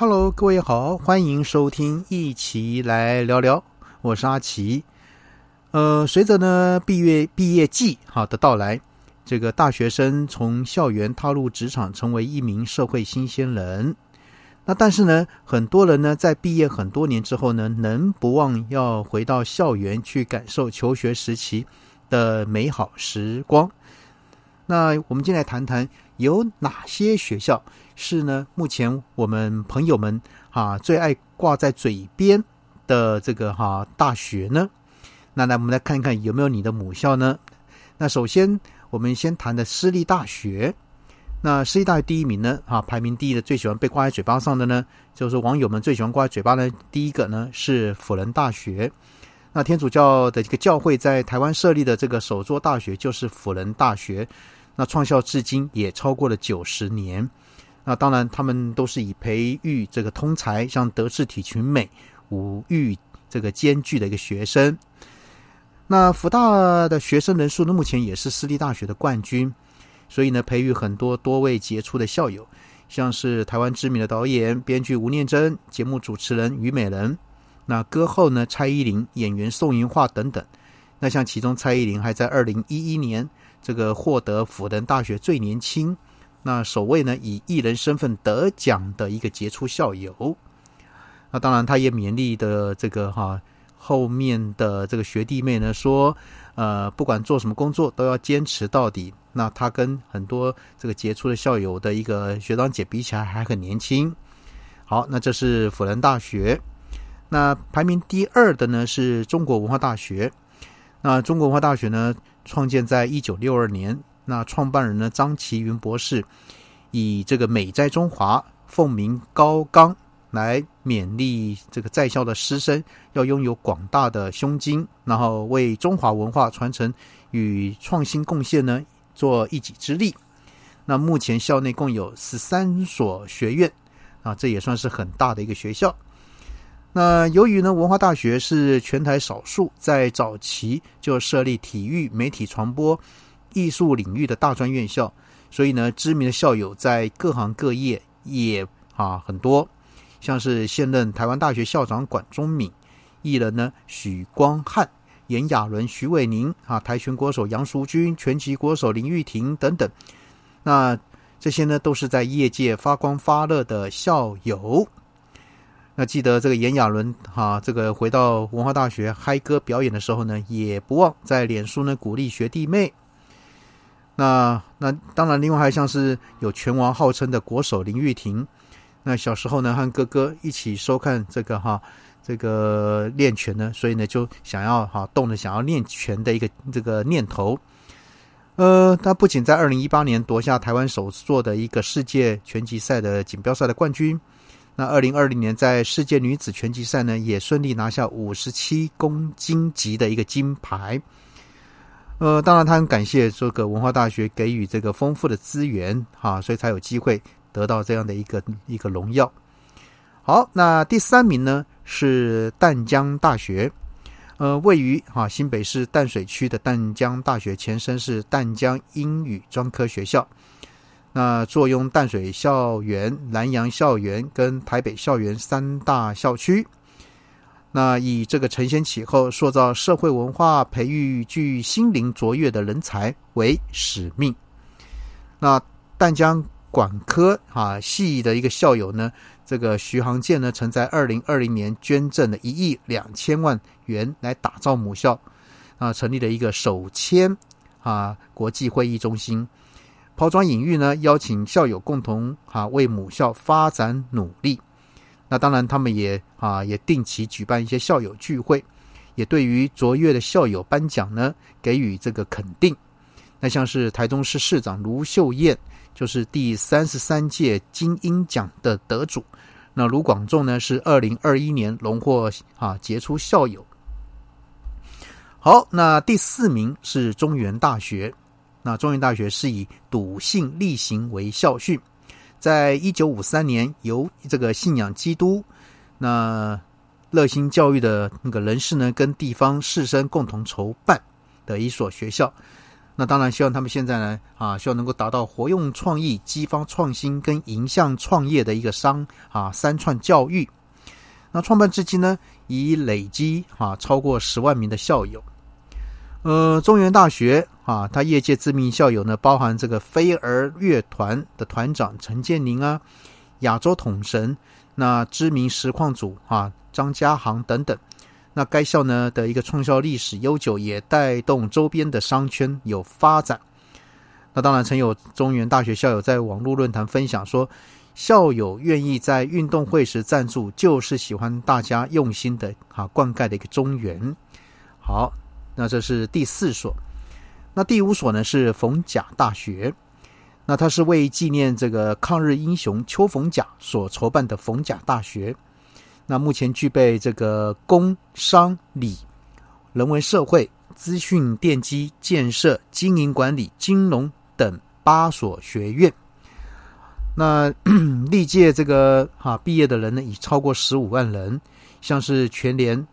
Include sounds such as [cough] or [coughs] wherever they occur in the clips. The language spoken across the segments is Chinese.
Hello，各位好，欢迎收听，一起来聊聊。我是阿奇。呃，随着呢毕业毕业季哈的到来，这个大学生从校园踏入职场，成为一名社会新鲜人。那但是呢，很多人呢在毕业很多年之后呢，能不忘要回到校园去感受求学时期的美好时光。那我们今天来谈谈有哪些学校是呢？目前我们朋友们啊最爱挂在嘴边的这个哈大学呢？那来我们来看一看有没有你的母校呢？那首先我们先谈的私立大学。那私立大学第一名呢？哈，排名第一的最喜欢被挂在嘴巴上的呢，就是网友们最喜欢挂在嘴巴的第一个呢是辅仁大学。那天主教的这个教会在台湾设立的这个首座大学就是辅仁大学。那创校至今也超过了九十年，那当然他们都是以培育这个通才，像德智体群美五育这个兼具的一个学生。那福大的学生人数呢，目前也是私立大学的冠军，所以呢，培育很多多位杰出的校友，像是台湾知名的导演、编剧吴念真、节目主持人虞美人，那歌后呢蔡依林、演员宋云桦等等。那像其中蔡依林还在二零一一年。这个获得辅仁大学最年轻，那首位呢以艺人身份得奖的一个杰出校友，那当然他也勉励的这个哈后面的这个学弟妹呢说，呃不管做什么工作都要坚持到底。那他跟很多这个杰出的校友的一个学长姐比起来还很年轻。好，那这是辅仁大学。那排名第二的呢是中国文化大学。那中国文化大学呢？创建在一九六二年，那创办人呢张其云博士以这个美在中华，奉明高纲来勉励这个在校的师生要拥有广大的胸襟，然后为中华文化传承与创新贡献呢做一己之力。那目前校内共有十三所学院啊，这也算是很大的一个学校。那由于呢，文化大学是全台少数在早期就设立体育、媒体、传播、艺术领域的大专院校，所以呢，知名的校友在各行各业也啊很多，像是现任台湾大学校长管中敏、艺人呢许光汉、炎亚纶、徐伟宁啊，跆拳国手杨淑君、拳击国手林玉婷等等，那这些呢都是在业界发光发热的校友。那记得这个炎亚纶哈，这个回到文化大学嗨歌表演的时候呢，也不忘在脸书呢鼓励学弟妹。那那当然，另外还像是有拳王号称的国手林玉婷，那小时候呢和哥哥一起收看这个哈这个练拳呢，所以呢就想要哈动了想要练拳的一个这个念头。呃，他不仅在二零一八年夺下台湾首座的一个世界拳击赛的锦标赛的冠军。那二零二零年在世界女子拳击赛呢，也顺利拿下五十七公斤级的一个金牌。呃，当然他很感谢这个文化大学给予这个丰富的资源，哈，所以才有机会得到这样的一个一个荣耀。好，那第三名呢是淡江大学，呃，位于哈新北市淡水区的淡江大学，前身是淡江英语专科学校。那坐拥淡水校园、南洋校园跟台北校园三大校区，那以这个承先启后、塑造社会文化、培育具心灵卓越的人才为使命。那淡江管科啊系的一个校友呢，这个徐航健呢，曾在二零二零年捐赠了一亿两千万元来打造母校，啊，成立了一个首签啊国际会议中心。抛砖引玉呢，邀请校友共同啊为母校发展努力。那当然，他们也啊也定期举办一些校友聚会，也对于卓越的校友颁奖呢给予这个肯定。那像是台中市市长卢秀燕，就是第三十三届金鹰奖的得主。那卢广仲呢是二零二一年荣获啊杰出校友。好，那第四名是中原大学。那中原大学是以笃信力行为校训，在一九五三年由这个信仰基督、那热心教育的那个人士呢，跟地方士绅共同筹办的一所学校。那当然希望他们现在呢啊，希望能够达到活用创意、激发创新跟迎向创业的一个商啊三创教育。那创办至今呢，已累积啊超过十万名的校友。呃，中原大学啊，他业界知名校友呢，包含这个飞儿乐团的团长陈建宁啊，亚洲统神，那知名实况组啊张家航等等。那该校呢的一个创校历史悠久，也带动周边的商圈有发展。那当然，曾有中原大学校友在网络论坛分享说。校友愿意在运动会时赞助，就是喜欢大家用心的啊灌溉的一个中原。好，那这是第四所。那第五所呢是逢甲大学，那它是为纪念这个抗日英雄邱逢甲所筹办的逢甲大学。那目前具备这个工商理、人文社会、资讯电机、建设、经营管理、金融等八所学院。那 [coughs] 历届这个哈毕业的人呢，已超过十五万人，像是全联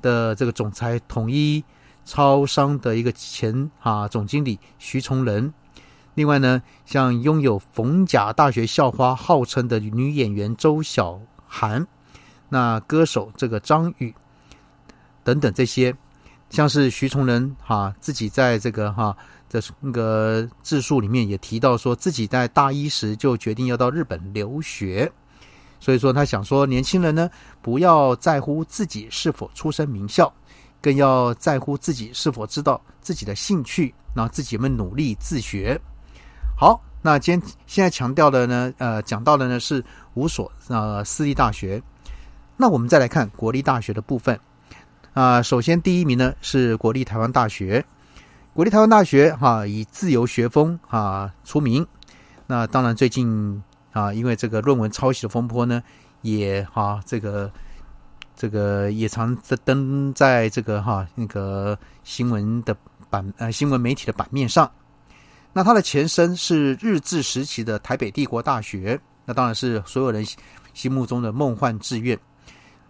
的这个总裁统一超商的一个前啊总经理徐崇仁，另外呢，像拥有逢甲大学校花号称的女演员周小涵，那歌手这个张宇。等等这些，像是徐崇仁哈自己在这个哈。这那个自述里面也提到，说自己在大一时就决定要到日本留学，所以说他想说，年轻人呢不要在乎自己是否出身名校，更要在乎自己是否知道自己的兴趣，那自己们努力自学。好，那今天现在强调的呢，呃，讲到的呢是五所呃私立大学，那我们再来看国立大学的部分啊，首先第一名呢是国立台湾大学。国立台湾大学哈以自由学风啊出名，那当然最近啊因为这个论文抄袭的风波呢，也哈这个这个也常登在这个哈那个新闻的版呃新闻媒体的版面上。那它的前身是日治时期的台北帝国大学，那当然是所有人心目中的梦幻志愿。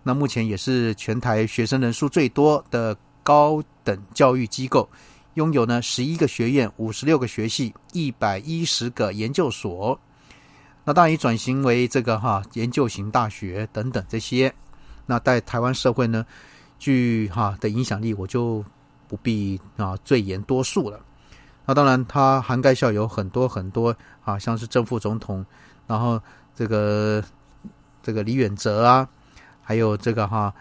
那目前也是全台学生人数最多的高等教育机构。拥有呢十一个学院、五十六个学系、一百一十个研究所，那当然也转型为这个哈研究型大学等等这些。那在台湾社会呢，具哈的影响力，我就不必啊赘言多述了。那当然，它涵盖下有很多很多啊，像是正副总统，然后这个这个李远哲啊，还有这个哈。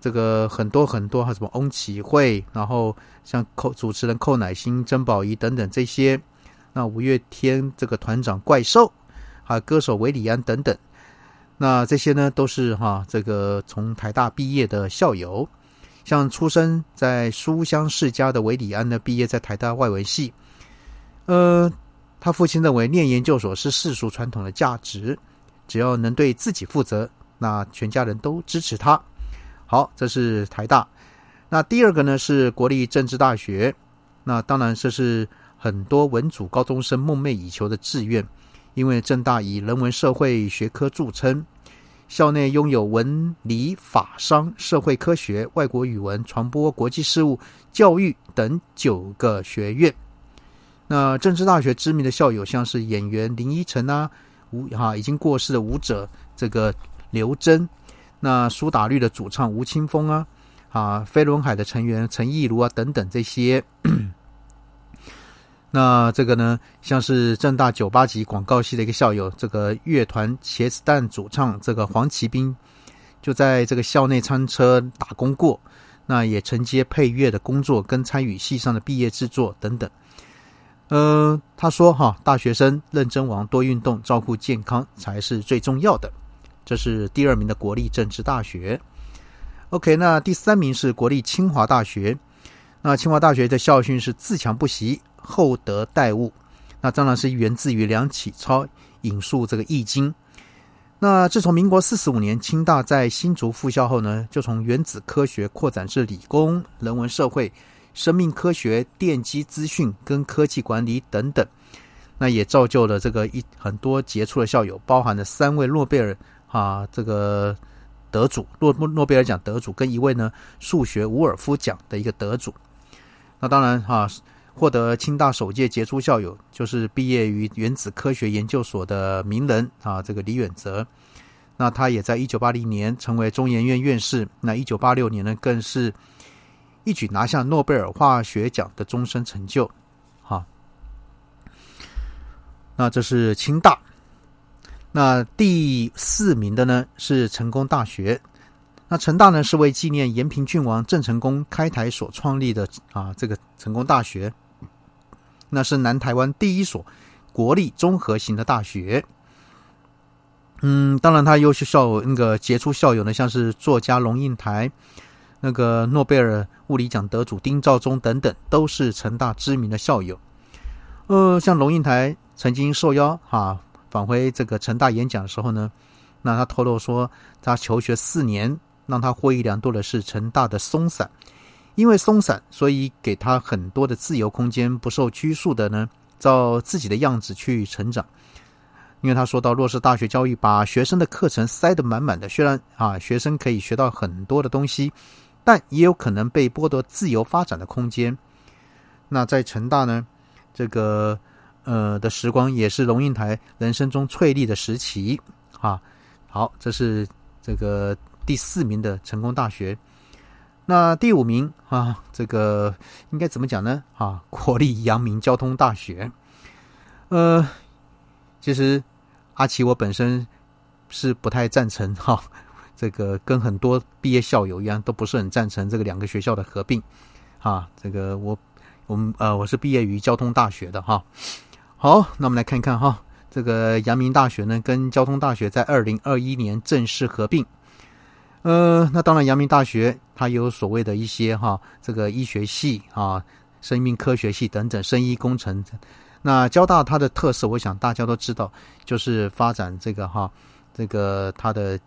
这个很多很多，还有什么翁启慧，然后像寇主持人寇乃馨、曾宝仪等等这些，那五月天这个团长怪兽，还有歌手韦礼安等等，那这些呢都是哈这个从台大毕业的校友，像出生在书香世家的韦礼安呢，毕业在台大外文系，呃，他父亲认为念研究所是世俗传统的价值，只要能对自己负责，那全家人都支持他。好，这是台大。那第二个呢是国立政治大学。那当然这是很多文组高中生梦寐以求的志愿，因为政大以人文社会学科著称，校内拥有文理法商、社会科学、外国语文、传播、国际事务、教育等九个学院。那政治大学知名的校友像是演员林依晨啊，吴哈已经过世的舞者这个刘真。那苏打绿的主唱吴青峰啊，啊，飞轮海的成员陈亦如啊等等这些，那这个呢，像是正大九八级广告系的一个校友，这个乐团茄子蛋主唱这个黄奇斌，就在这个校内餐车打工过，那也承接配乐的工作，跟参与系上的毕业制作等等。呃，他说哈，大学生认真玩，多运动，照顾健康才是最重要的。这是第二名的国立政治大学。OK，那第三名是国立清华大学。那清华大学的校训是“自强不息，厚德载物”。那当然是源自于梁启超引述这个《易经》。那自从民国四十五年清大在新竹复校后呢，就从原子科学扩展至理工、人文社会、生命科学、电机资讯跟科技管理等等。那也造就了这个一很多杰出的校友，包含了三位诺贝尔。啊，这个得主诺诺诺贝尔奖得主跟一位呢数学伍尔夫奖的一个得主。那当然哈，获得清大首届杰出校友，就是毕业于原子科学研究所的名人啊，这个李远哲。那他也在一九八零年成为中研院院士。那一九八六年呢，更是一举拿下诺贝尔化学奖的终身成就。哈，那这是清大。那第四名的呢是成功大学。那成大呢是为纪念延平郡王郑成功开台所创立的啊，这个成功大学。那是南台湾第一所国立综合型的大学。嗯，当然，他优秀校那个杰出校友呢，像是作家龙应台，那个诺贝尔物理奖得主丁肇中等等，都是成大知名的校友。呃，像龙应台曾经受邀哈返回这个成大演讲的时候呢，那他透露说，他求学四年，让他获益良多的是成大的松散，因为松散，所以给他很多的自由空间，不受拘束的呢，照自己的样子去成长。因为他说到，若是大学教育把学生的课程塞得满满的，虽然啊，学生可以学到很多的东西，但也有可能被剥夺自由发展的空间。那在成大呢，这个呃的时光也是龙应台人生中翠丽的时期啊。好，这是这个第四名的成功大学。那第五名啊，这个应该怎么讲呢？啊，国立阳明交通大学。呃，其实。阿奇，我本身是不太赞成哈，这个跟很多毕业校友一样，都不是很赞成这个两个学校的合并啊。这个我我们呃，我是毕业于交通大学的哈。好，那我们来看看哈，这个阳明大学呢，跟交通大学在二零二一年正式合并。呃，那当然，阳明大学它有所谓的一些哈，这个医学系啊、生命科学系等等，生医工程。那交大它的特色，我想大家都知道，就是发展这个哈，这个它的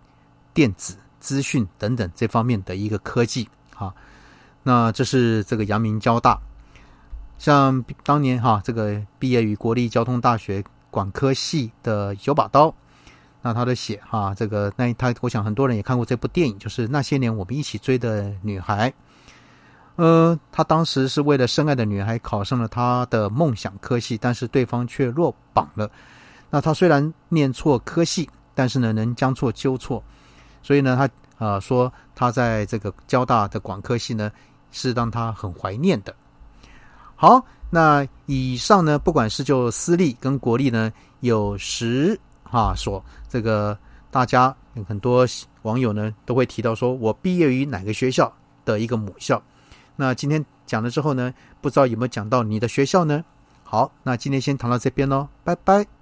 电子资讯等等这方面的一个科技哈。那这是这个阳明交大，像当年哈这个毕业于国立交通大学管科系的有把刀，那他的写哈这个那他我想很多人也看过这部电影，就是那些年我们一起追的女孩。呃，他当时是为了深爱的女孩考上了他的梦想科系，但是对方却落榜了。那他虽然念错科系，但是呢能将错纠错，所以呢他啊说他在这个交大的广科系呢是让他很怀念的。好，那以上呢不管是就私立跟国立呢有十啊说这个大家有很多网友呢都会提到说我毕业于哪个学校的一个母校。那今天讲了之后呢，不知道有没有讲到你的学校呢？好，那今天先谈到这边喽，拜拜。